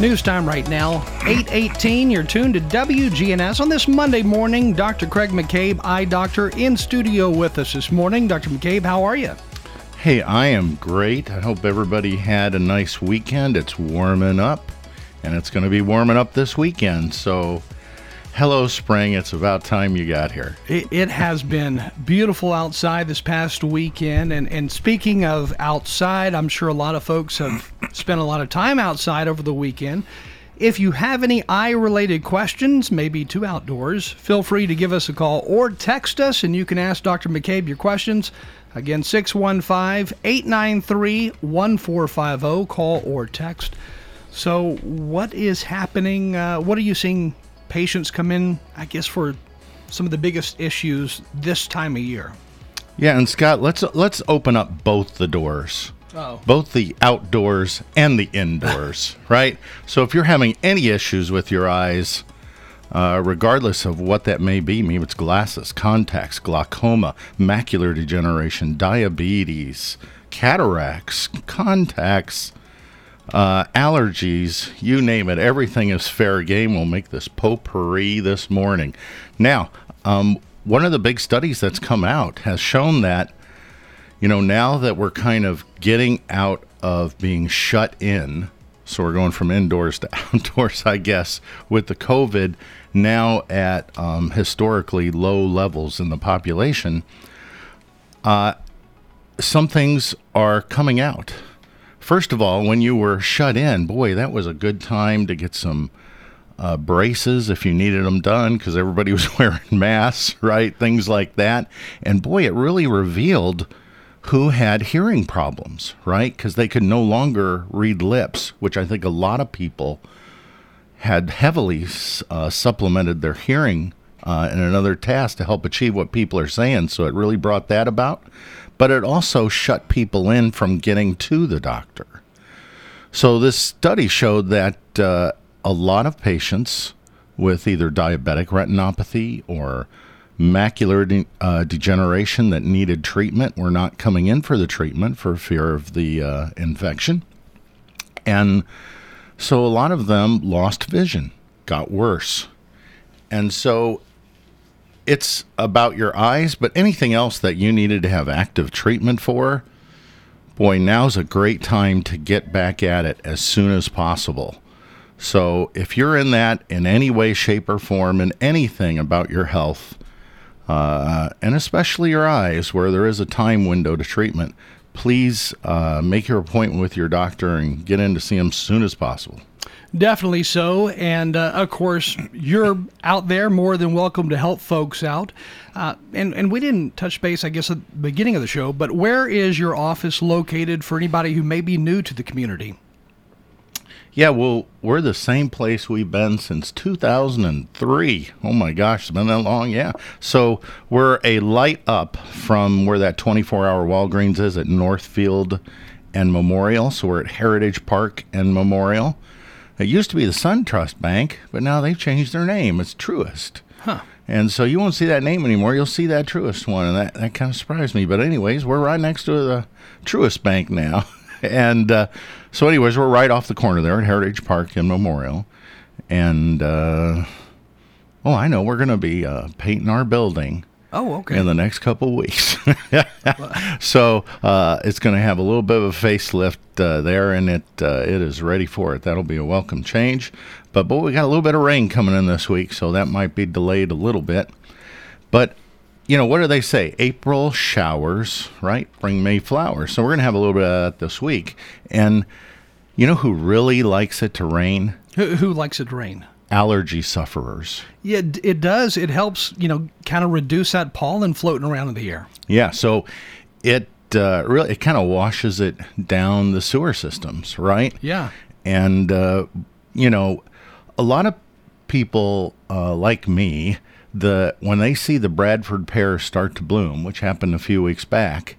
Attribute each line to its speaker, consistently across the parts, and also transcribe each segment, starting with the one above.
Speaker 1: News time right now, 818. You're tuned to WGNS on this Monday morning. Dr. Craig McCabe, eye doctor, in studio with us this morning. Dr. McCabe, how are you?
Speaker 2: Hey, I am great. I hope everybody had a nice weekend. It's warming up, and it's going to be warming up this weekend. So, hello, spring. It's about time you got here.
Speaker 1: It, it has been beautiful outside this past weekend. And, and speaking of outside, I'm sure a lot of folks have spent a lot of time outside over the weekend. If you have any eye related questions, maybe to outdoors, feel free to give us a call or text us, and you can ask Dr. McCabe your questions. Again, 615 893 1450. Call or text. So, what is happening? Uh, what are you seeing patients come in, I guess, for some of the biggest issues this time of year?
Speaker 2: Yeah, and Scott, let's let's open up both the doors.
Speaker 1: Oh.
Speaker 2: Both the outdoors and the indoors, right? So if you're having any issues with your eyes, uh, regardless of what that may be, maybe it's glasses, contacts, glaucoma, macular degeneration, diabetes, cataracts, contacts, uh, allergies, you name it, everything is fair game. We'll make this potpourri this morning. Now, um, one of the big studies that's come out has shown that, you know, now that we're kind of getting out of being shut in, so we're going from indoors to outdoors, I guess, with the COVID now at um, historically low levels in the population, uh, some things are coming out. First of all, when you were shut in, boy, that was a good time to get some uh, braces if you needed them done because everybody was wearing masks, right? Things like that. And boy, it really revealed who had hearing problems, right? Because they could no longer read lips, which I think a lot of people had heavily uh, supplemented their hearing uh, in another task to help achieve what people are saying. So it really brought that about. But it also shut people in from getting to the doctor. So this study showed that uh, a lot of patients with either diabetic retinopathy or macular de- uh, degeneration that needed treatment were not coming in for the treatment for fear of the uh, infection. And so a lot of them lost vision, got worse. And so it's about your eyes, but anything else that you needed to have active treatment for, boy, now's a great time to get back at it as soon as possible. So if you're in that in any way, shape, or form, in anything about your health, uh, and especially your eyes, where there is a time window to treatment, please uh, make your appointment with your doctor and get in to see him as soon as possible.
Speaker 1: Definitely so. And uh, of course, you're out there more than welcome to help folks out. Uh, and, and we didn't touch base, I guess, at the beginning of the show, but where is your office located for anybody who may be new to the community?
Speaker 2: Yeah, well, we're the same place we've been since 2003. Oh my gosh, it's been that long. Yeah. So we're a light up from where that 24 hour Walgreens is at Northfield and Memorial. So we're at Heritage Park and Memorial. It used to be the SunTrust Bank, but now they've changed their name. It's Truist.
Speaker 1: Huh.
Speaker 2: And so you won't see that name anymore. You'll see that Truist one, and that, that kind of surprised me. But anyways, we're right next to the Truist Bank now. and uh, so, anyways, we're right off the corner there at Heritage Park and Memorial. And uh, oh, I know we're going to be uh, painting our building.
Speaker 1: Oh, okay.
Speaker 2: In the next couple weeks, so uh, it's going to have a little bit of a facelift uh, there, and it uh, it is ready for it. That'll be a welcome change. But boy, we got a little bit of rain coming in this week, so that might be delayed a little bit. But you know, what do they say? April showers, right? Bring May flowers. So we're going to have a little bit of that this week. And you know who really likes it to rain?
Speaker 1: Who, who likes it to rain?
Speaker 2: Allergy sufferers.
Speaker 1: Yeah, it does. It helps, you know, kind of reduce that pollen floating around in the air.
Speaker 2: Yeah. So it uh, really it kind of washes it down the sewer systems, right?
Speaker 1: Yeah.
Speaker 2: And, uh, you know, a lot of people uh, like me, the when they see the Bradford pear start to bloom, which happened a few weeks back,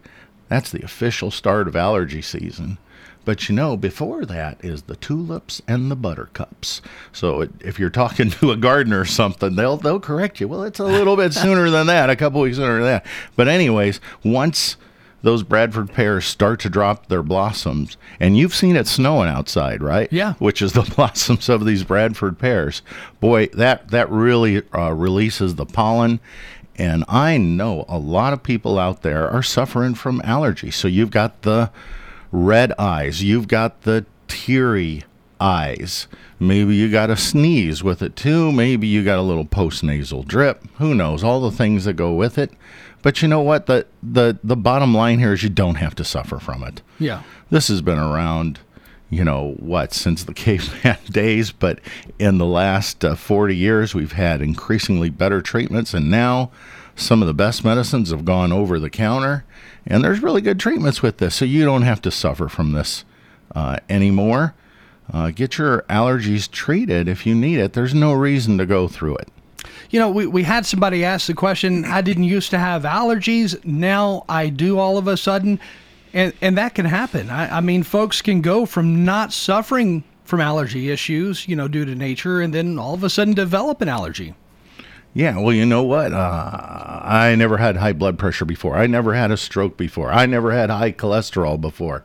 Speaker 2: that's the official start of allergy season. But you know, before that is the tulips and the buttercups. So it, if you're talking to a gardener or something, they'll they'll correct you. Well, it's a little bit sooner than that, a couple weeks sooner than that. But anyways, once those Bradford pears start to drop their blossoms, and you've seen it snowing outside, right?
Speaker 1: Yeah.
Speaker 2: Which is the blossoms of these Bradford pears. Boy, that that really uh, releases the pollen. And I know a lot of people out there are suffering from allergies. So you've got the red eyes, you've got the teary eyes. Maybe you got a sneeze with it too. Maybe you got a little postnasal drip. Who knows? All the things that go with it. But you know what? The the the bottom line here is you don't have to suffer from it.
Speaker 1: Yeah.
Speaker 2: This has been around, you know, what since the caveman days, but in the last uh, 40 years we've had increasingly better treatments and now some of the best medicines have gone over the counter and there's really good treatments with this so you don't have to suffer from this uh, anymore. Uh, get your allergies treated if you need it. There's no reason to go through it.
Speaker 1: You know, we, we had somebody ask the question, I didn't used to have allergies. Now I do all of a sudden. And, and that can happen. I, I mean, folks can go from not suffering from allergy issues, you know, due to nature, and then all of a sudden develop an allergy.
Speaker 2: Yeah, well, you know what? Uh, I never had high blood pressure before. I never had a stroke before. I never had high cholesterol before.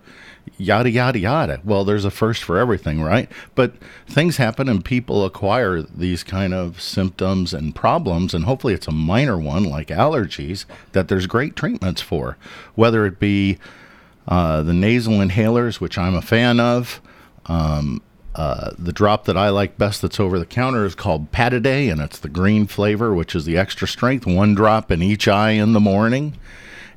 Speaker 2: Yada, yada, yada. Well, there's a first for everything, right? But things happen and people acquire these kind of symptoms and problems, and hopefully it's a minor one like allergies that there's great treatments for, whether it be uh, the nasal inhalers, which I'm a fan of. Um, uh, the drop that I like best that's over the counter is called Pataday, and it's the green flavor, which is the extra strength, one drop in each eye in the morning.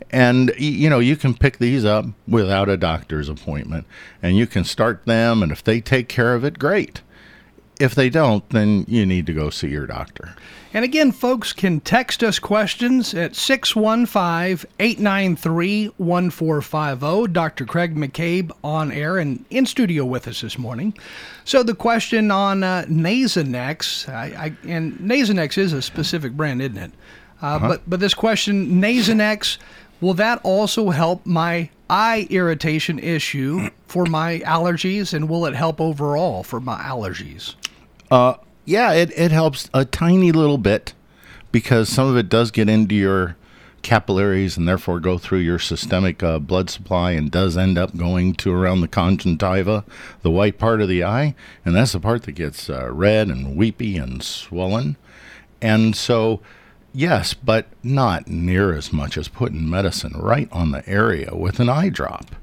Speaker 2: And you know, you can pick these up without a doctor's appointment, and you can start them, and if they take care of it, great. If they don't, then you need to go see your doctor.
Speaker 1: And again, folks can text us questions at 615 893 1450. Dr. Craig McCabe on air and in studio with us this morning. So, the question on uh, Nasonex, I, I, and Nasonex is a specific brand, isn't it? Uh, uh-huh. but, but this question, Nasonex, will that also help my eye irritation issue for my allergies? And will it help overall for my allergies?
Speaker 2: Uh, yeah, it, it helps a tiny little bit because some of it does get into your capillaries and therefore go through your systemic uh, blood supply and does end up going to around the conjunctiva, the white part of the eye, and that's the part that gets uh, red and weepy and swollen. And so, yes, but not near as much as putting medicine right on the area with an eye drop.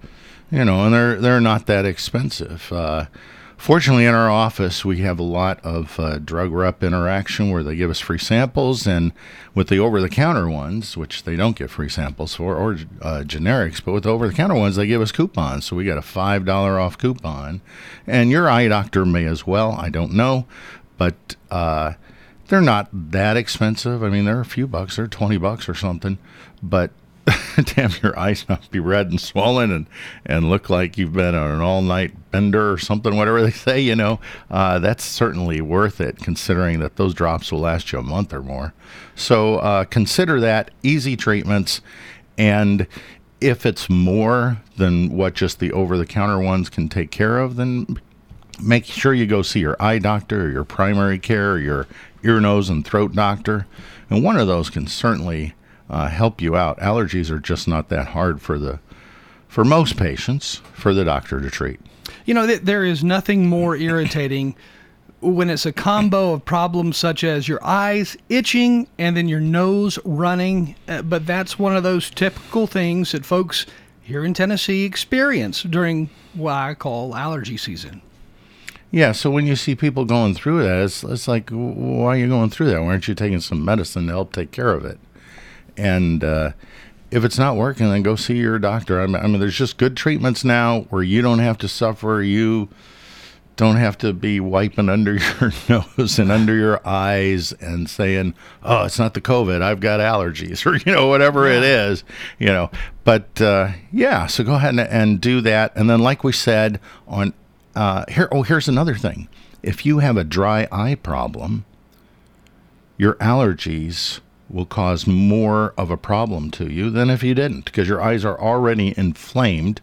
Speaker 2: You know, and they're they're not that expensive. Uh, Fortunately, in our office, we have a lot of uh, drug rep interaction where they give us free samples, and with the over the counter ones, which they don't get free samples for, or uh, generics, but with the over the counter ones, they give us coupons. So we got a $5 off coupon. And your eye doctor may as well, I don't know, but uh, they're not that expensive. I mean, they're a few bucks, they're 20 bucks or something, but damn your eyes not be red and swollen and, and look like you've been on an all night bender or something, whatever they say, you know, uh, that's certainly worth it considering that those drops will last you a month or more. So uh, consider that easy treatments. And if it's more than what just the over the counter ones can take care of, then make sure you go see your eye doctor or your primary care your ear, nose, and throat doctor. And one of those can certainly uh, help you out. Allergies are just not that hard for the for most patients for the doctor to treat.
Speaker 1: You know, th- there is nothing more irritating when it's a combo of problems such as your eyes itching and then your nose running. Uh, but that's one of those typical things that folks here in Tennessee experience during what I call allergy season.
Speaker 2: Yeah, so when you see people going through that, it's, it's like, why are you going through that? Why aren't you taking some medicine to help take care of it? And uh, if it's not working, then go see your doctor. I mean, I mean, there's just good treatments now where you don't have to suffer. You don't have to be wiping under your nose and under your eyes and saying, "Oh, it's not the COVID. I've got allergies," or you know, whatever yeah. it is. You know, but uh, yeah. So go ahead and, and do that. And then, like we said, on uh, here, oh, here's another thing. If you have a dry eye problem, your allergies will cause more of a problem to you than if you didn't, because your eyes are already inflamed,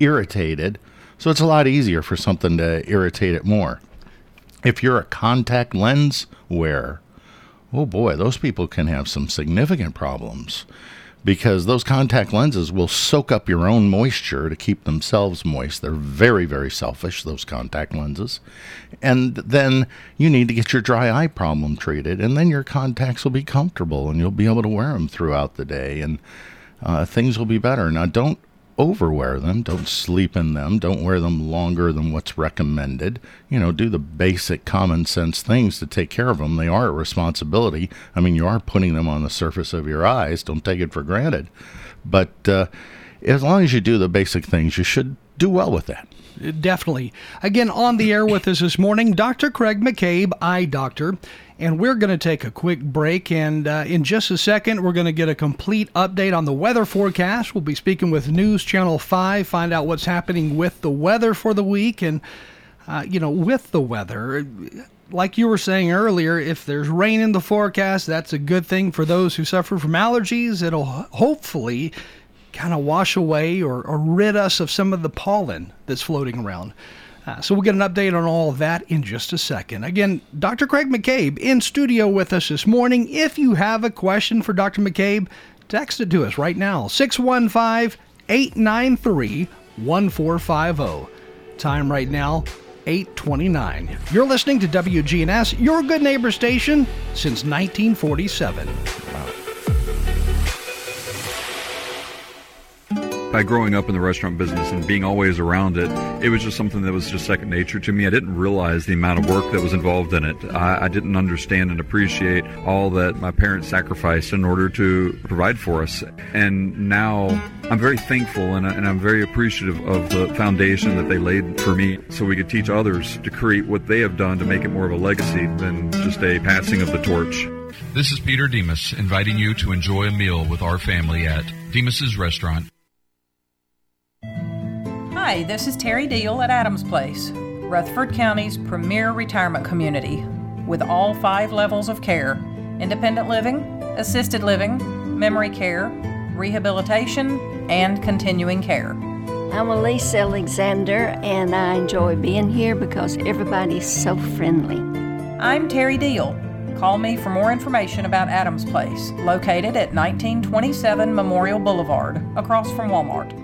Speaker 2: irritated. So it's a lot easier for something to irritate it more. If you're a contact lens wearer, oh boy, those people can have some significant problems because those contact lenses will soak up your own moisture to keep themselves moist. They're very, very selfish, those contact lenses. And then you need to get your dry eye problem treated, and then your contacts will be comfortable and you'll be able to wear them throughout the day, and uh, things will be better. Now, don't overwear them. Don't sleep in them. Don't wear them longer than what's recommended. You know, do the basic common sense things to take care of them. They are a responsibility. I mean, you are putting them on the surface of your eyes. Don't take it for granted. But uh, as long as you do the basic things, you should do well with that.
Speaker 1: Definitely. Again, on the air with us this morning, Dr. Craig McCabe, eye doctor. And we're going to take a quick break. And uh, in just a second, we're going to get a complete update on the weather forecast. We'll be speaking with News Channel 5, find out what's happening with the weather for the week. And, uh, you know, with the weather, like you were saying earlier, if there's rain in the forecast, that's a good thing for those who suffer from allergies. It'll hopefully kind of wash away or, or, rid us of some of the pollen that's floating around. Uh, so we'll get an update on all of that in just a second. Again, Dr. Craig McCabe in studio with us this morning. If you have a question for Dr. McCabe, text it to us right now 615 893 1450. Time right now 829. You're listening to WGNS, your good neighbor station since 1947. Wow.
Speaker 3: By growing up in the restaurant business and being always around it, it was just something that was just second nature to me. I didn't realize the amount of work that was involved in it. I, I didn't understand and appreciate all that my parents sacrificed in order to provide for us. And now I'm very thankful and, and I'm very appreciative of the foundation that they laid for me so we could teach others to create what they have done to make it more of a legacy than just a passing of the torch.
Speaker 4: This is Peter Demos inviting you to enjoy a meal with our family at Demos's Restaurant
Speaker 5: Hi, this is Terry Deal at Adams Place, Rutherford County's premier retirement community, with all five levels of care independent living, assisted living, memory care, rehabilitation, and continuing care.
Speaker 6: I'm Elise Alexander, and I enjoy being here because everybody's so friendly.
Speaker 5: I'm Terry Deal. Call me for more information about Adams Place, located at 1927 Memorial Boulevard, across from Walmart.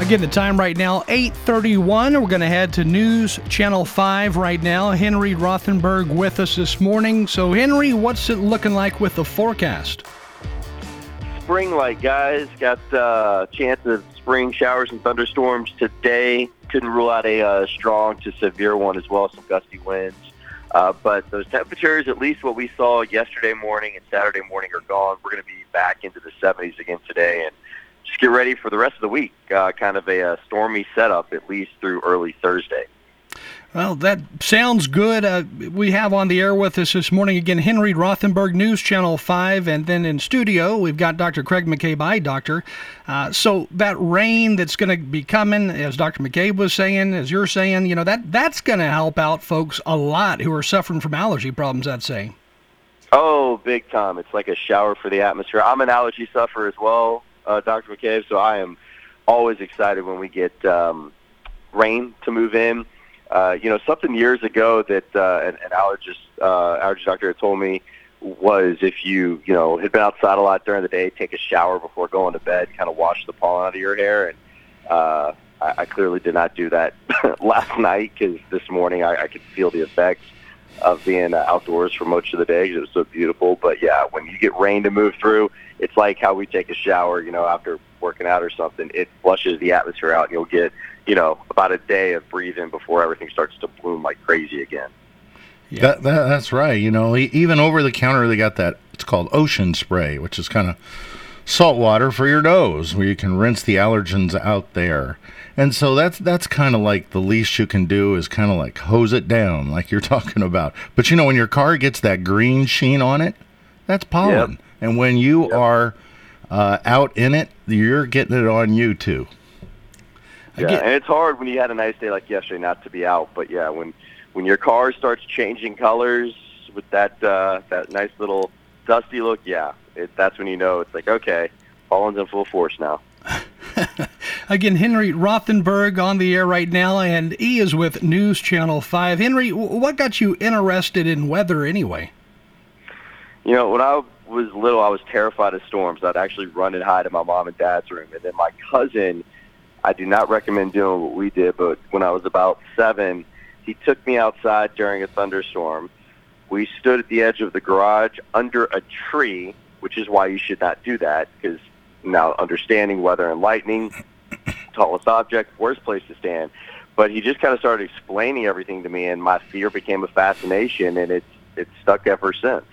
Speaker 1: Again, the time right now, 8.31. We're going to head to News Channel 5 right now. Henry Rothenberg with us this morning. So, Henry, what's it looking like with the forecast?
Speaker 7: Spring-like, guys. Got a uh, chance of spring showers and thunderstorms today. Couldn't rule out a uh, strong to severe one as well, some gusty winds. Uh, but those temperatures, at least what we saw yesterday morning and Saturday morning, are gone. We're going to be back into the 70s again today, and just get ready for the rest of the week. Uh, kind of a, a, stormy setup, at least through early Thursday.
Speaker 1: Well, that sounds good. Uh, we have on the air with us this morning again Henry Rothenberg, News Channel 5, and then in studio we've got Dr. Craig McCabe, eye doctor. Uh, so that rain that's going to be coming, as Dr. McCabe was saying, as you're saying, you know, that that's going to help out folks a lot who are suffering from allergy problems, I'd say.
Speaker 7: Oh, big time. It's like a shower for the atmosphere. I'm an allergy sufferer as well uh, Dr. McCabe. So I am always excited when we get um, rain to move in. Uh, you know, something years ago that uh, an, an allergist, uh, allergy doctor had told me was if you, you know, had been outside a lot during the day, take a shower before going to bed, kind of wash the pollen out of your hair. And uh, I, I clearly did not do that last night because this morning I, I could feel the effects of being uh, outdoors for most of the day because it was so beautiful. But yeah, when you get rain to move through, it's like how we take a shower, you know, after working out or something, it flushes the atmosphere out, and you'll get you know about a day of breathing before everything starts to bloom like crazy again.
Speaker 2: Yeah. That, that, that's right. You know, even over the counter, they got that. It's called ocean spray, which is kind of salt water for your nose, where you can rinse the allergens out there. And so that's that's kind of like the least you can do is kind of like hose it down, like you're talking about. But you know, when your car gets that green sheen on it, that's pollen. Yep. And when you yep. are uh, out in it, you're getting it on you too.
Speaker 7: Yeah, and it's hard when you had a nice day like yesterday not to be out. But yeah, when when your car starts changing colors with that uh, that nice little dusty look, yeah, it, that's when you know it's like okay, pollen's in full force now.
Speaker 1: Again, Henry Rothenberg on the air right now, and he is with News Channel 5. Henry, what got you interested in weather anyway?
Speaker 7: You know, when I was little, I was terrified of storms. I'd actually run and hide in my mom and dad's room. And then my cousin, I do not recommend doing what we did, but when I was about seven, he took me outside during a thunderstorm. We stood at the edge of the garage under a tree, which is why you should not do that because now understanding weather and lightning, tallest object, worst place to stand. But he just kind of started explaining everything to me, and my fear became a fascination, and it's it's stuck ever since.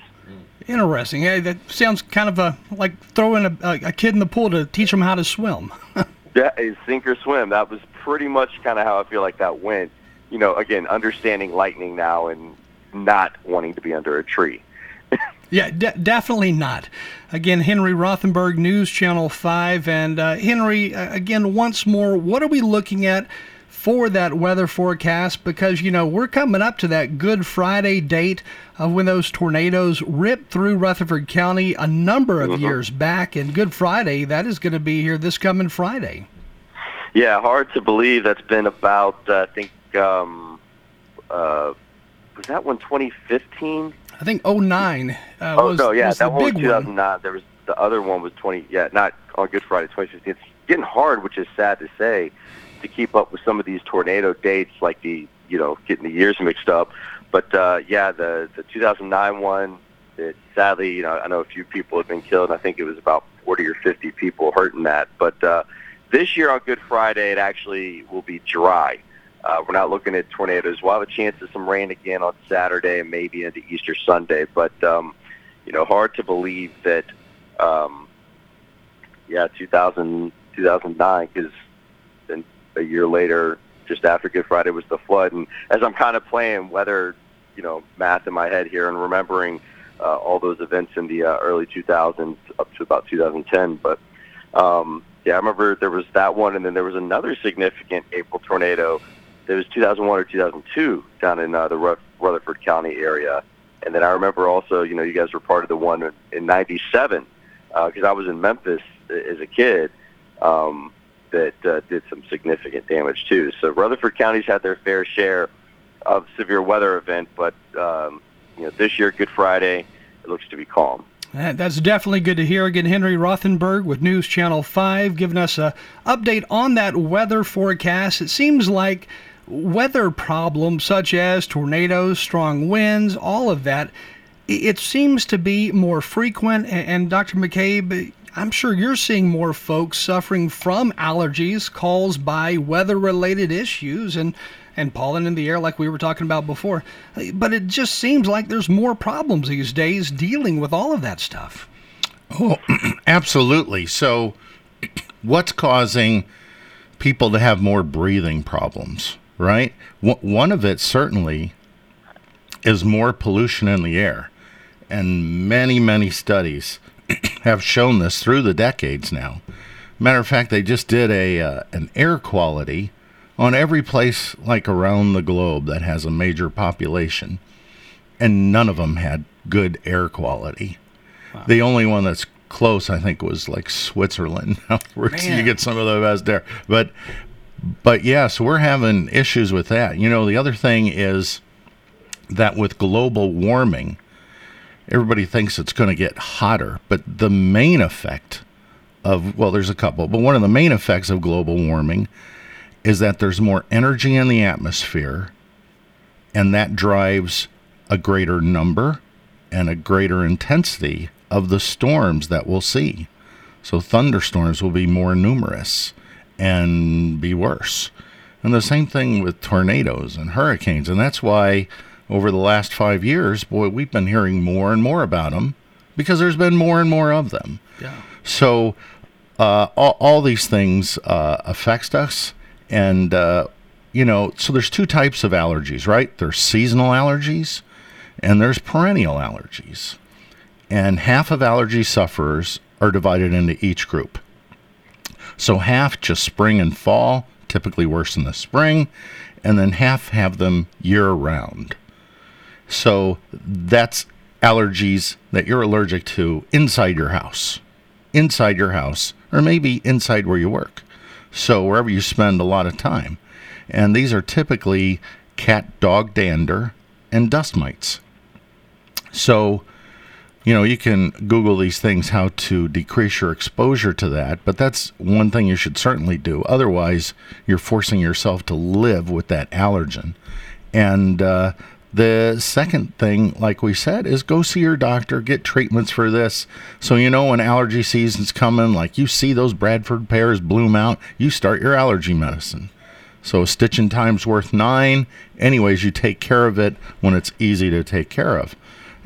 Speaker 1: Interesting. Hey, that sounds kind of a, like throwing a, a kid in the pool to teach him how to swim.
Speaker 7: yeah, sink or swim. That was pretty much kind of how I feel like that went. You know, again, understanding lightning now and not wanting to be under a tree.
Speaker 1: Yeah, de- definitely not. Again, Henry Rothenberg, News Channel 5. And uh, Henry, uh, again, once more, what are we looking at for that weather forecast? Because, you know, we're coming up to that Good Friday date of when those tornadoes ripped through Rutherford County a number of mm-hmm. years back. And Good Friday, that is going to be here this coming Friday.
Speaker 7: Yeah, hard to believe that's been about, uh, I think, um, uh, was that one 2015?
Speaker 1: I think 09 uh,
Speaker 7: oh,
Speaker 1: was,
Speaker 7: no, yeah, that
Speaker 1: one was
Speaker 7: 2009. One. There was the other one was 20. Yeah, not on Good Friday 2015. It's getting hard, which is sad to say, to keep up with some of these tornado dates, like the you know getting the years mixed up. But uh, yeah, the the 2009 one. It, sadly, you know, I know a few people have been killed. I think it was about 40 or 50 people hurt in that. But uh, this year on Good Friday, it actually will be dry. Uh, we're not looking at tornadoes. We'll have a chance of some rain again on Saturday and maybe into Easter Sunday. But um, you know, hard to believe that. Um, yeah, 2000, 2009, because then a year later, just after Good Friday, was the flood. And as I'm kind of playing weather, you know, math in my head here and remembering uh, all those events in the uh, early 2000s up to about 2010, but um, yeah, I remember there was that one, and then there was another significant April tornado it was 2001 or 2002 down in uh, the Rutherford County area. And then I remember also, you know, you guys were part of the one in '97 because uh, I was in Memphis as a kid um, that uh, did some significant damage too. So Rutherford County's had their fair share of severe weather event, but um, you know, this year, Good Friday, it looks to be calm.
Speaker 1: That's definitely good to hear. Again, Henry Rothenberg with News Channel 5 giving us a update on that weather forecast. It seems like weather problems such as tornadoes, strong winds, all of that, it seems to be more frequent. And Dr. McCabe, I'm sure you're seeing more folks suffering from allergies caused by weather related issues and, and pollen in the air, like we were talking about before. But it just seems like there's more problems these days dealing with all of that stuff.
Speaker 2: Oh, absolutely. So, what's causing people to have more breathing problems? Right? one of it certainly is more pollution in the air. And many, many studies have shown this through the decades now. Matter of fact, they just did a uh, an air quality on every place like around the globe that has a major population, and none of them had good air quality. Wow. The only one that's close, I think, was like Switzerland, where you get some of the best air. But but yeah, so we're having issues with that. You know, the other thing is that with global warming, everybody thinks it's going to get hotter, but the main effect of, well, there's a couple, but one of the main effects of global warming is that there's more energy in the atmosphere, and that drives a greater number and a greater intensity of the storms that we'll see. So thunderstorms will be more numerous and be worse. And the same thing with tornadoes and hurricanes. And that's why over the last five years, boy, we've been hearing more and more about them because there's been more and more of them.
Speaker 1: Yeah.
Speaker 2: So uh, all, all these things uh, affect us. And, uh, you know, so there's two types of allergies, right? There's seasonal allergies and there's perennial allergies. And half of allergy sufferers are divided into each group. So half just spring and fall, typically worse in the spring, and then half have them year round. So that's allergies that you're allergic to inside your house, inside your house, or maybe inside where you work. So wherever you spend a lot of time. And these are typically cat dog dander and dust mites. So, you know, you can Google these things how to decrease your exposure to that, but that's one thing you should certainly do. Otherwise, you're forcing yourself to live with that allergen. And uh, the second thing, like we said, is go see your doctor, get treatments for this. So you know when allergy season's coming, like you see those Bradford pears bloom out, you start your allergy medicine. So a stitch in time's worth nine. Anyways, you take care of it when it's easy to take care of.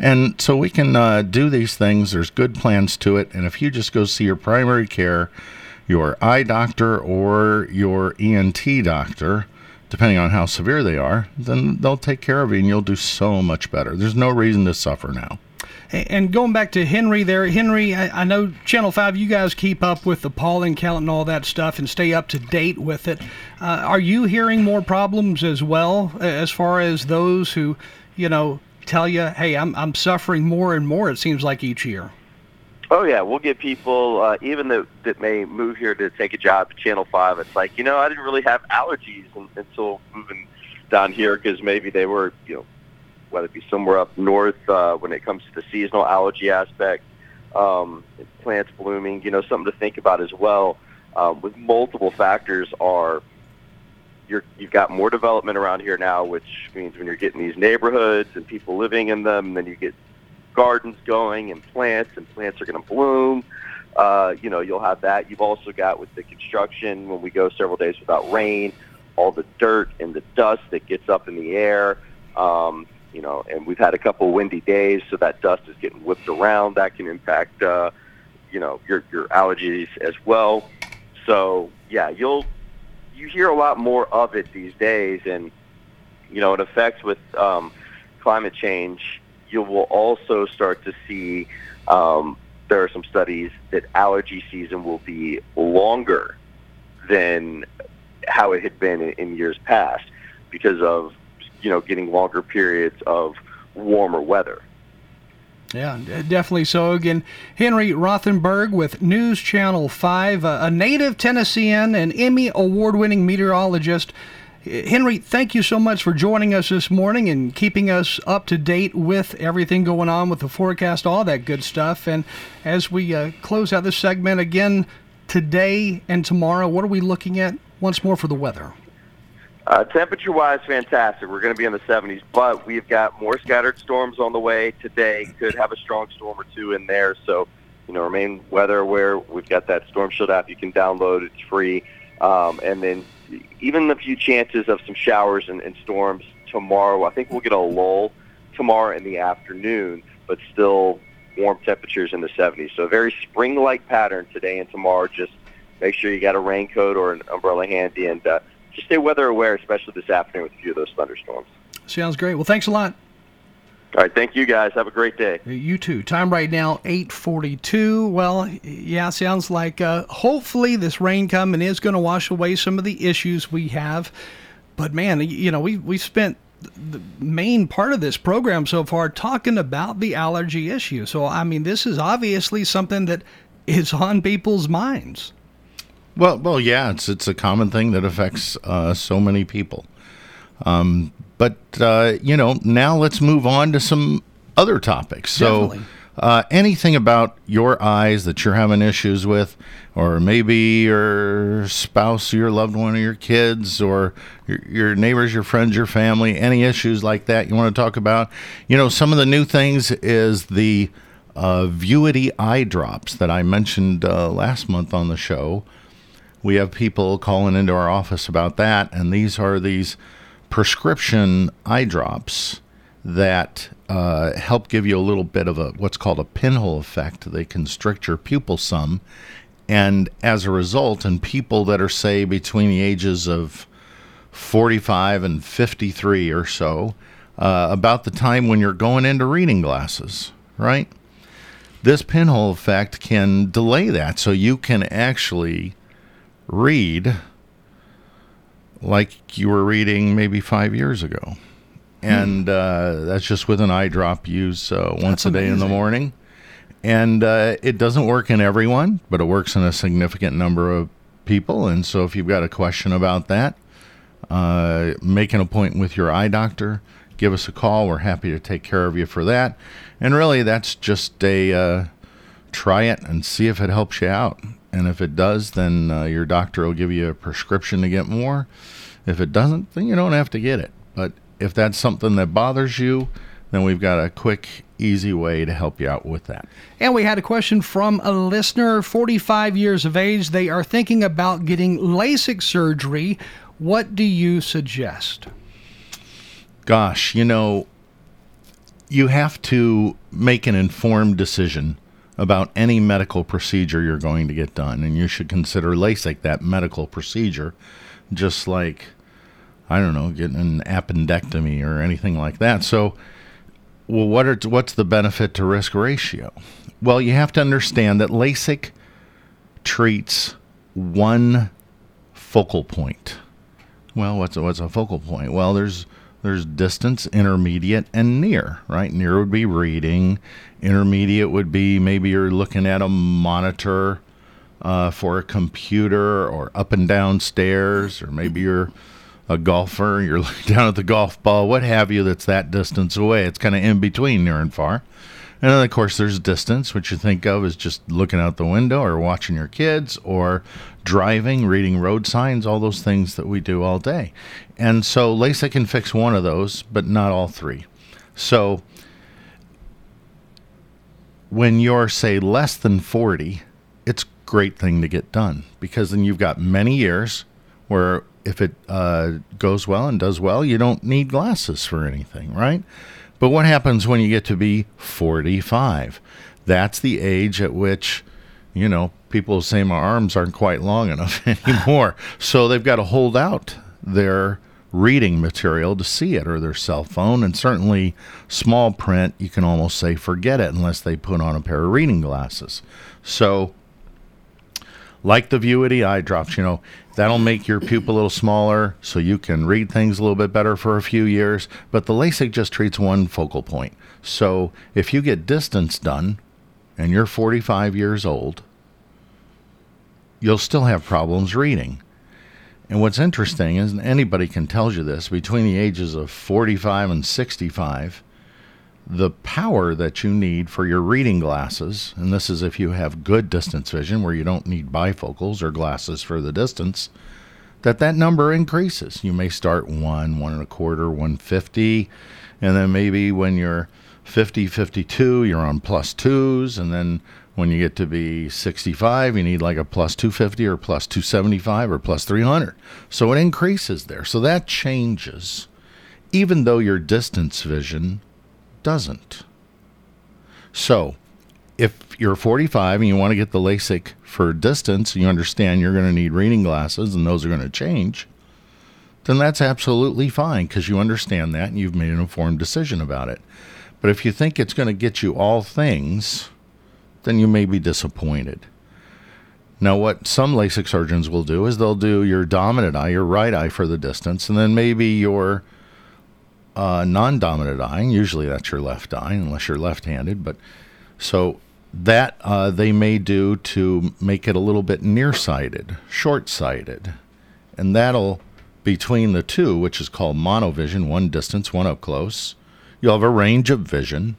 Speaker 2: And so we can uh, do these things. There's good plans to it. And if you just go see your primary care, your eye doctor, or your ENT doctor, depending on how severe they are, then they'll take care of you and you'll do so much better. There's no reason to suffer now.
Speaker 1: And going back to Henry there, Henry, I, I, know Channel 5, you guys keep up with the pollen count and all that stuff and stay up to date with it. Uh, are you hearing more problems as well as far as those who, you know, tell you, hey, I'm, I'm suffering more and more, it seems like each year?
Speaker 7: Oh yeah, we'll get people uh, even that that may move here to take a job at Channel Five. It's like you know I didn't really have allergies until moving down here because maybe they were you know whether it be somewhere up north uh, when it comes to the seasonal allergy aspect, um, plants blooming. You know something to think about as well. Um, with multiple factors are you're, you've got more development around here now, which means when you're getting these neighborhoods and people living in them, then you get gardens going and plants, and plants are going to bloom. Uh, you know, you'll have that. You've also got with the construction when we go several days without rain, all the dirt and the dust that gets up in the air. Um, you know, and we've had a couple windy days, so that dust is getting whipped around. That can impact, uh, you know, your your allergies as well. So yeah, you'll you hear a lot more of it these days, and you know, it affects with um, climate change you will also start to see um, there are some studies that allergy season will be longer than how it had been in, in years past because of you know getting longer periods of warmer weather.
Speaker 1: Yeah, definitely so. Again, Henry Rothenberg with News Channel 5, a native Tennessean and Emmy award winning meteorologist. Henry, thank you so much for joining us this morning and keeping us up to date with everything going on with the forecast, all that good stuff. And as we uh, close out this segment again today and tomorrow, what are we looking at once more for the weather?
Speaker 7: Uh, temperature wise, fantastic. We're going to be in the 70s, but we've got more scattered storms on the way today. Could have a strong storm or two in there. So, you know, remain weather aware. We've got that Storm Shield app you can download. It's free. Um, and then even a few chances of some showers and, and storms tomorrow. I think we'll get a lull tomorrow in the afternoon, but still warm temperatures in the 70s. So a very spring-like pattern today and tomorrow. Just make sure you got a raincoat or an umbrella handy, and uh, just stay weather aware, especially this afternoon with a few of those thunderstorms.
Speaker 1: Sounds great. Well, thanks a lot.
Speaker 7: All right, thank you guys. Have a great day.
Speaker 1: You too. Time right now 8:42. Well, yeah, sounds like uh, hopefully this rain coming is going to wash away some of the issues we have. But man, you know, we we spent the main part of this program so far talking about the allergy issue. So I mean, this is obviously something that is on people's minds.
Speaker 2: Well, well, yeah, it's it's a common thing that affects uh, so many people. Um, but uh, you know, now let's move on to some other topics. So, uh, anything about your eyes that you're having issues with, or maybe your spouse, your loved one, or your kids, or your, your neighbors, your friends, your family, any issues like that you want to talk about? You know, some of the new things is the uh, Vuity eye drops that I mentioned uh, last month on the show. We have people calling into our office about that, and these are these prescription eye drops that uh, help give you a little bit of a what's called a pinhole effect. They constrict your pupil some, and as a result, in people that are say between the ages of 45 and 53 or so, uh, about the time when you're going into reading glasses, right? This pinhole effect can delay that, so you can actually read like you were reading maybe five years ago. And uh, that's just with an eye drop used uh, once
Speaker 1: That's
Speaker 2: a day in the morning. And uh, it doesn't work in everyone, but it works in a significant number of people. And so if you've got a question about that, uh, make an appointment with your eye doctor. Give us a call. We're happy to take care of you for that. And really, that's just a uh, try it and see if it helps you out. And if it does, then uh, your doctor will give you a prescription to get more. If it doesn't, then you don't have to get it. But if that's something that bothers you, then we've got a quick, easy way to help you out with that.
Speaker 1: And we had a question from a listener, 45 years of age. They are thinking about getting LASIK surgery. What do you suggest?
Speaker 2: Gosh, you know, you have to make an informed decision about any medical procedure you're going to get done, and you should consider LASIK that medical procedure, just like I don't know, getting an appendectomy or anything like that. So, well, what are what's the benefit to risk ratio? Well, you have to understand that LASIK treats one focal point. Well, what's a, what's a focal point? Well, there's there's distance, intermediate, and near. Right, near would be reading. Intermediate would be maybe you're looking at a monitor uh, for a computer, or up and down stairs, or maybe you're a golfer. You're looking down at the golf ball, what have you. That's that distance away. It's kind of in between near and far. And then, of course, there's distance, which you think of as just looking out the window or watching your kids or driving, reading road signs, all those things that we do all day. And so LASIK can fix one of those, but not all three. So when you're, say, less than 40, it's a great thing to get done because then you've got many years where if it uh, goes well and does well, you don't need glasses for anything, right? But what happens when you get to be 45? That's the age at which, you know, people say my arms aren't quite long enough anymore. so they've got to hold out their reading material to see it or their cell phone. And certainly small print, you can almost say forget it unless they put on a pair of reading glasses. So, like the Vuity eye drops, you know, that'll make your pupil a little smaller so you can read things a little bit better for a few years. But the LASIK just treats one focal point. So if you get distance done and you're 45 years old, you'll still have problems reading. And what's interesting is, anybody can tell you this, between the ages of 45 and 65, the power that you need for your reading glasses, and this is if you have good distance vision where you don't need bifocals or glasses for the distance, that that number increases. You may start one, one and a quarter, 150, and then maybe when you're 50, 52, you're on plus twos, and then when you get to be 65, you need like a plus 250 or plus 275 or plus 300. So it increases there. So that changes, even though your distance vision doesn't. So, if you're 45 and you want to get the LASIK for distance, you understand you're going to need reading glasses and those are going to change, then that's absolutely fine because you understand that and you've made an informed decision about it. But if you think it's going to get you all things, then you may be disappointed. Now, what some LASIK surgeons will do is they'll do your dominant eye, your right eye for the distance, and then maybe your uh, non-dominant eye. Usually that's your left eye, unless you're left-handed. But so that uh, they may do to make it a little bit nearsighted, short-sighted, and that'll between the two, which is called monovision, one distance, one up close. You'll have a range of vision,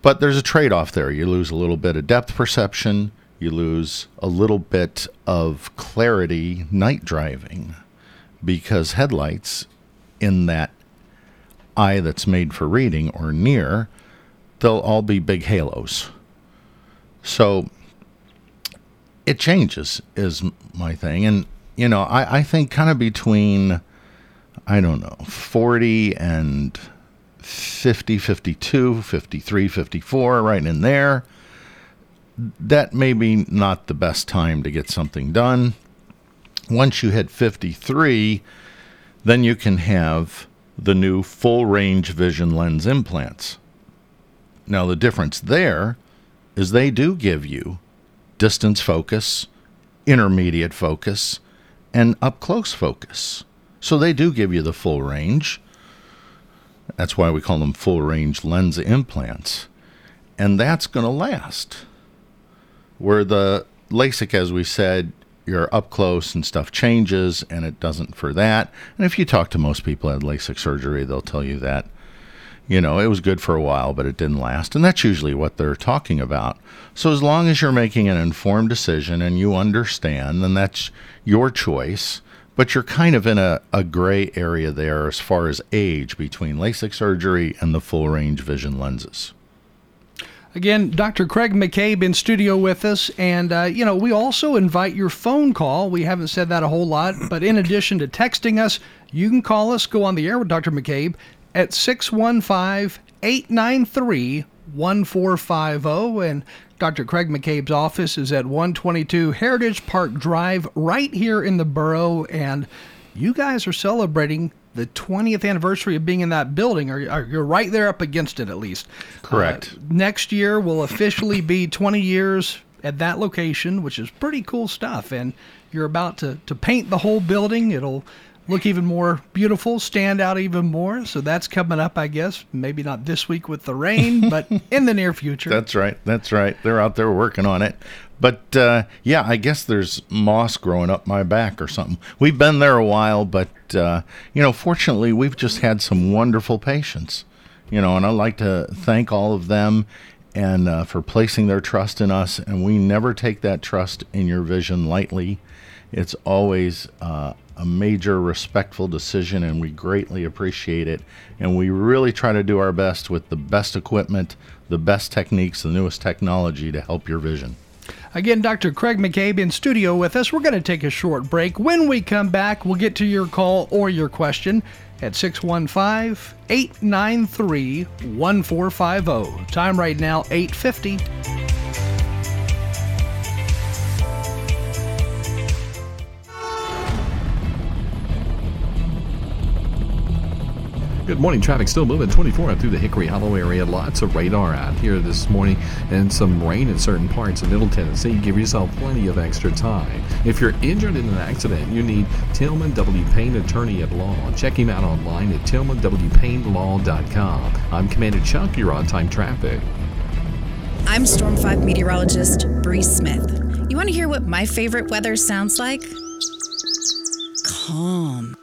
Speaker 2: but there's a trade-off there. You lose a little bit of depth perception. You lose a little bit of clarity night driving because headlights in that eye that's made for reading or near, they'll all be big halos. So it changes is my thing, and you know I I think kind of between I don't know 40 and 50, 52, 53, 54, right in there. That may be not the best time to get something done. Once you hit 53, then you can have the new full range vision lens implants. Now, the difference there is they do give you distance focus, intermediate focus, and up close focus. So they do give you the full range. That's why we call them full range lens implants. And that's going to last. Where the LASIK, as we said, you're up close and stuff changes, and it doesn't for that. And if you talk to most people at LASIK surgery, they'll tell you that, you know, it was good for a while, but it didn't last. And that's usually what they're talking about. So as long as you're making an informed decision and you understand, then that's your choice. But you're kind of in a, a gray area there as far as age between LASIK surgery and the full range vision lenses.
Speaker 1: Again, Dr. Craig McCabe in studio with us. And, uh, you know, we also invite your phone call. We haven't said that a whole lot, but in addition to texting us, you can call us, go on the air with Dr. McCabe at 615 893 1450. And Dr. Craig McCabe's office is at 122 Heritage Park Drive, right here in the borough. And you guys are celebrating the 20th anniversary of being in that building, or, or you're right there up against it at least.
Speaker 2: Correct.
Speaker 1: Uh, next year will officially be 20 years at that location, which is pretty cool stuff. And you're about to, to paint the whole building. It'll look even more beautiful, stand out even more. So that's coming up, I guess. Maybe not this week with the rain, but in the near future.
Speaker 2: That's right. That's right. They're out there working on it. But uh, yeah, I guess there's moss growing up my back or something. We've been there a while, but uh, you know, fortunately, we've just had some wonderful patients. You know, and I'd like to thank all of them and uh, for placing their trust in us. And we never take that trust in your vision lightly. It's always uh, a major respectful decision, and we greatly appreciate it. And we really try to do our best with the best equipment, the best techniques, the newest technology to help your vision.
Speaker 1: Again, Dr. Craig McCabe in studio with us. We're going to take a short break. When we come back, we'll get to your call or your question at 615 893 1450. Time right now, 850.
Speaker 8: Good morning. Traffic still moving 24 through the Hickory Hollow area. Lots of radar out here this morning and some rain in certain parts of Middle Tennessee. Give yourself plenty of extra time. If you're injured in an accident, you need Tillman W. Payne, attorney at law. Check him out online at tillmanwpaynelaw.com. I'm Commander Chuck. You're on time traffic.
Speaker 9: I'm Storm 5 meteorologist Bree Smith. You want to hear what my favorite weather sounds like? Calm.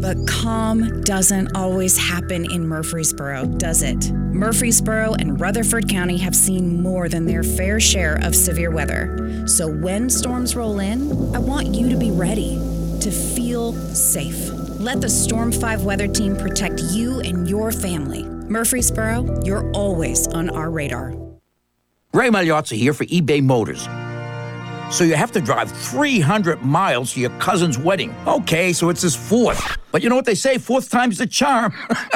Speaker 9: But calm doesn't always happen in Murfreesboro, does it? Murfreesboro and Rutherford County have seen more than their fair share of severe weather. So when storms roll in, I want you to be ready to feel safe. Let the Storm 5 weather team protect you and your family. Murfreesboro, you're always on our radar.
Speaker 10: Ray Magliozzi here for eBay Motors. So you have to drive 300 miles to your cousin's wedding. Okay, so it's his fourth. But you know what they say, fourth time's the charm.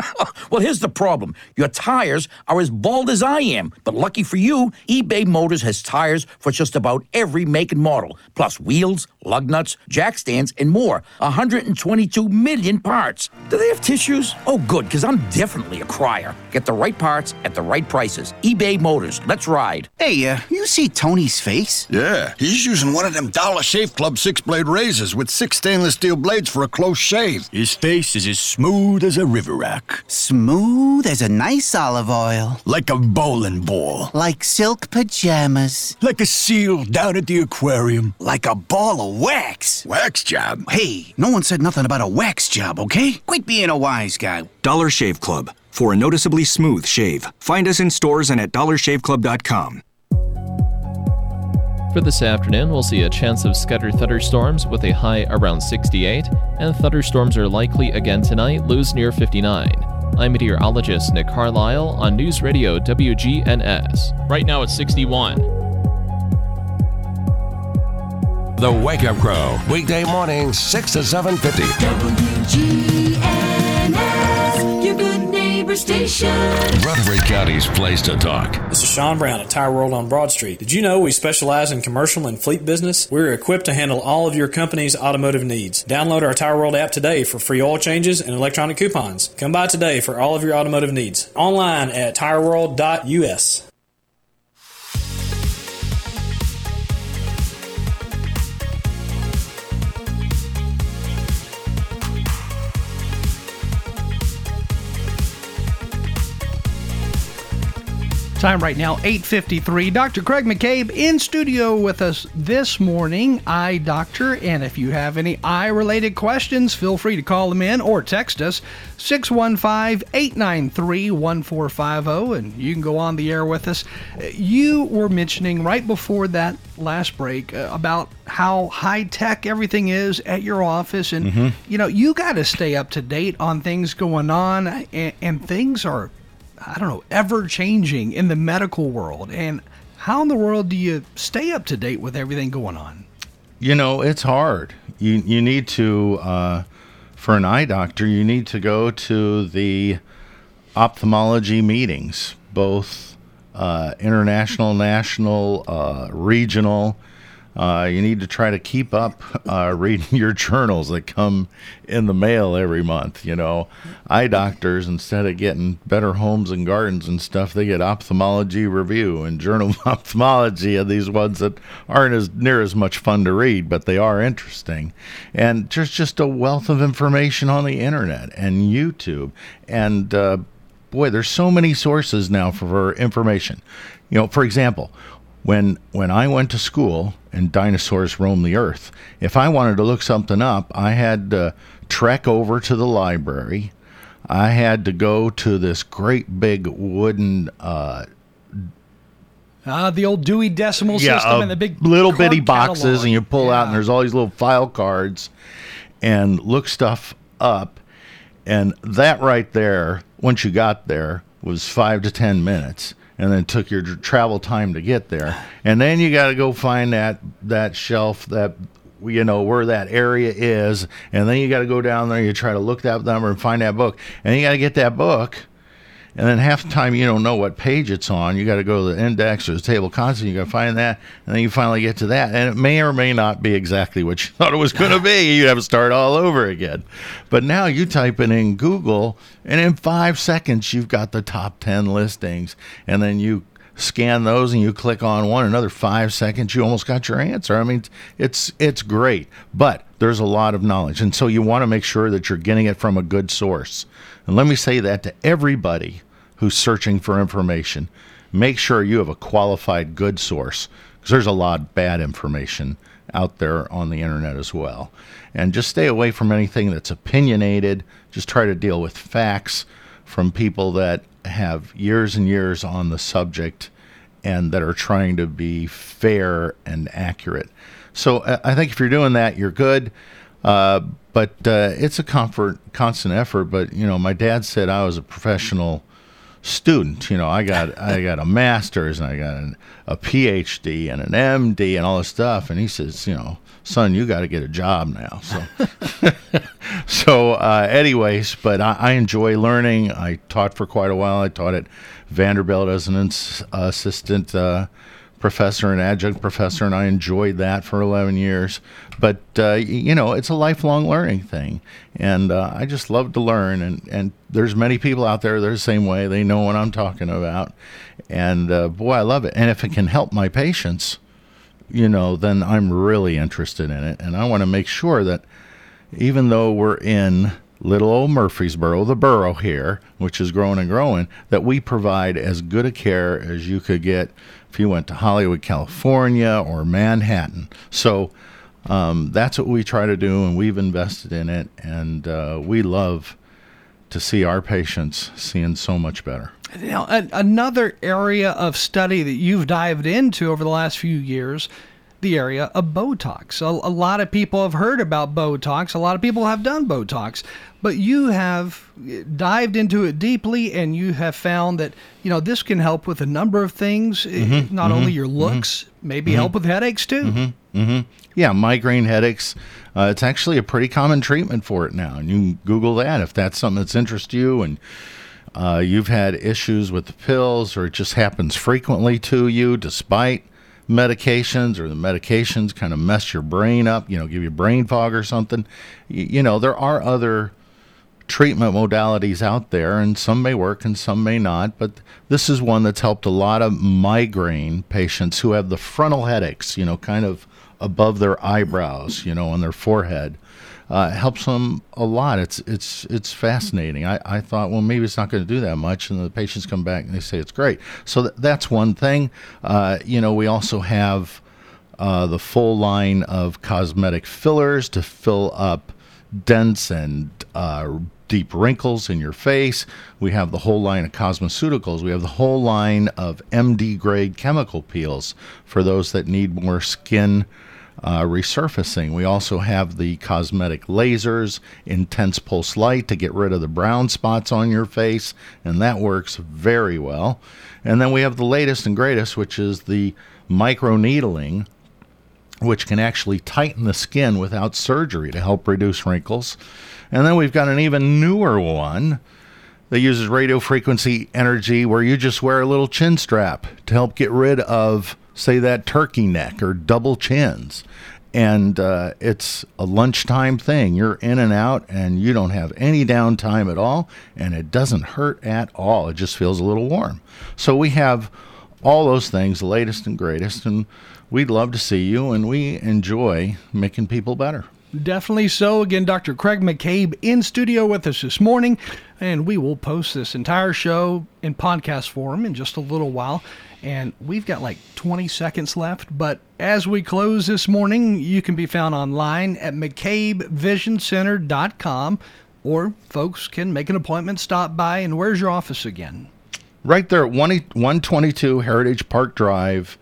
Speaker 10: well, here's the problem. Your tires are as bald as I am. But lucky for you, eBay Motors has tires for just about every make and model, plus wheels, lug nuts, jack stands, and more. 122 million parts. Do they have tissues? Oh, good, because I'm definitely a crier. Get the right parts at the right prices. eBay Motors. Let's ride.
Speaker 11: Hey, uh, you see Tony's face?
Speaker 12: Yeah, he's using one of them Dollar Shave Club six blade razors with six stainless steel blades for a close shave. His face is as smooth as a river rock.
Speaker 11: Smooth as a nice olive oil.
Speaker 12: Like a bowling ball.
Speaker 11: Like silk pajamas.
Speaker 12: Like a seal down at the aquarium.
Speaker 11: Like a ball of wax.
Speaker 12: Wax job?
Speaker 11: Hey, no one said nothing about a wax job, okay? Quit being a wise guy.
Speaker 13: Dollar Shave Club. For a noticeably smooth shave. Find us in stores and at dollarshaveclub.com.
Speaker 14: For this afternoon, we'll see a chance of scattered thunderstorms with a high around 68, and thunderstorms are likely again tonight, lows near 59. I'm meteorologist Nick Carlisle on News Radio WGNS. Right now it's 61.
Speaker 15: The Wake Up Crow, weekday mornings, 6 to 7.50.
Speaker 16: WGNS, your good neighbor station.
Speaker 15: Rutherford County's place to talk.
Speaker 17: This is Sean Brown at Tire World on Broad Street. Did you know we specialize in commercial and fleet business? We're equipped to handle all of your company's automotive needs. Download our Tire World app today for free oil changes and electronic coupons. Come by today for all of your automotive needs. Online at tireworld.us.
Speaker 1: Time right now, 8.53. Dr. Craig McCabe in studio with us this morning, eye doctor. And if you have any eye-related questions, feel free to call them in or text us, 615-893-1450, and you can go on the air with us. You were mentioning right before that last break uh, about how high-tech everything is at your office. And,
Speaker 2: Mhm.
Speaker 1: you know, you got to stay up to date on things going on, and, and things are I don't know, ever changing in the medical world. And how in the world do you stay up to date with everything going on?
Speaker 2: You know, it's hard. You you need to uh, for an eye doctor, you need to go to the ophthalmology meetings, both uh, international, national, uh, regional. Uh, you need to try to keep up uh, reading your journals that come in the mail every month. You know, eye doctors instead of getting Better Homes and Gardens and stuff, they get Ophthalmology Review and Journal of Ophthalmology, and these ones that aren't as near as much fun to read, but they are interesting. And there's just a wealth of information on the internet and YouTube, and uh, boy, there's so many sources now for, for information. You know, for example, when when I went to school and dinosaurs roam the earth, if I wanted to look something up, I had to trek over to the library. I had to go to this great big wooden uh,
Speaker 1: Ah, the old Dewey Decimal System
Speaker 2: uh,
Speaker 1: and the big
Speaker 2: little bitty boxes,
Speaker 1: catalog.
Speaker 2: and you pull out, and there's all these little file cards, and look stuff up, and that right there, once you got there, was five to ten minutes, and then took your travel time to get there, and then you got to go find that that shelf that you know where that area is, and then you got to go down there, you try to look that number and find that book, and you got to get that book. And then half the time you don't know what page it's on. You got to go to the index or the table of contents. You got to find that, and then you finally get to that, and it may or may not be exactly what you thought it was going to be. You have to start all over again. But now you type it in Google, and in five seconds you've got the top ten listings, and then you scan those and you click on one. Another five seconds, you almost got your answer. I mean, it's it's great, but there's a lot of knowledge, and so you want to make sure that you're getting it from a good source. And let me say that to everybody who's searching for information. Make sure you have a qualified good source because there's a lot of bad information out there on the internet as well. And just stay away from anything that's opinionated. Just try to deal with facts from people that have years and years on the subject and that are trying to be fair and accurate. So uh, I think if you're doing that, you're good. Uh, but uh, it's a comfort, constant effort. But you know, my dad said I was a professional student. You know, I got I got a master's and I got an, a PhD and an MD and all this stuff. And he says, you know, son, you got to get a job now. So, so uh, anyways, but I, I enjoy learning. I taught for quite a while. I taught at Vanderbilt as an ins- assistant. Uh, professor and adjunct professor, and I enjoyed that for 11 years. But uh, you know, it's a lifelong learning thing, and uh, I just love to learn. And and there's many people out there that are the same way. They know what I'm talking about, and uh, boy, I love it. And if it can help my patients, you know, then I'm really interested in it, and I want to make sure that even though we're in little old Murfreesboro, the borough here, which is growing and growing, that we provide as good a care as you could get if you went to Hollywood, California, or Manhattan. So um, that's what we try to do, and we've invested in it, and uh, we love to see our patients seeing so much better.
Speaker 1: Now, another area of study that you've dived into over the last few years the area of Botox. A, a, lot of people have heard about Botox. A lot of people have done Botox, but you have dived into it deeply and you have found that, you know, this can help with a number of things, mm-hmm, not mm-hmm, only your looks, mm-hmm, maybe help with headaches too.
Speaker 2: Mm-hmm, mm-hmm. Yeah, migraine headaches. Uh, it's actually a pretty common treatment for it now. And you can Google that if that's something that's interests you and uh, you've had issues with the pills or it just happens frequently to you despite medications or the medications kind of mess your brain up, you know, give you brain fog or something. You, know, there are other treatment modalities out there, and some may work and some may not. But this is one that's helped a lot of migraine patients who have the frontal headaches, you know, kind of above their eyebrows, you know, on their forehead uh, helps them a lot. It's it's it's fascinating. I, I thought, well, maybe it's not going to do that much, and the patients come back and they say it's great. So th- that's one thing. Uh, you know, we also have uh, the full line of cosmetic fillers to fill up dents and uh, deep wrinkles in your face. We have the whole line of cosmeceuticals. We have the whole line of MD grade chemical peels for those that need more skin uh, resurfacing. We also have the cosmetic lasers, intense pulse light to get rid of the brown spots on your face, and that works very well. And then we have the latest and greatest, which is the microneedling, which can actually tighten the skin without surgery to help reduce wrinkles. And then we've got an even newer one that uses radio frequency energy where you just wear a little chin strap to help get rid of say that turkey neck or double chins and uh, it's a lunchtime thing. You're in and out, and you don't have any downtime at all, and it doesn't hurt at all. It just feels a little warm. So we have all those things, the latest and greatest, and we'd love to see you, and we enjoy making people better.
Speaker 1: Definitely so. Again, Dr. Craig McCabe in studio with us this morning, and we will post this entire show in podcast form in just a little while. And we've got like 20 seconds left, but as we close this morning, you can be found online at McCabeVisionCenter.com, or folks can make an appointment, stop by, and where's your office again?
Speaker 2: Right there at 122 Heritage Park Drive.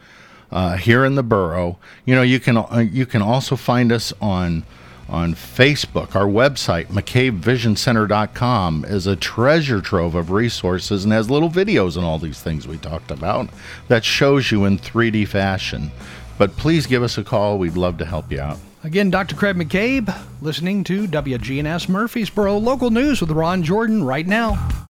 Speaker 2: Uh, here in the borough. You know, you can uh, you can also find us on on Facebook. Our website, McCabeVisionCenter.com, is a treasure trove of resources and has little videos and all these things we talked about that shows you in 3D fashion. But please give us a call. We'd love to help you out.
Speaker 1: Again, Dr. Craig McCabe, listening to WGNS Murfreesboro local news with Ron Jordan right now.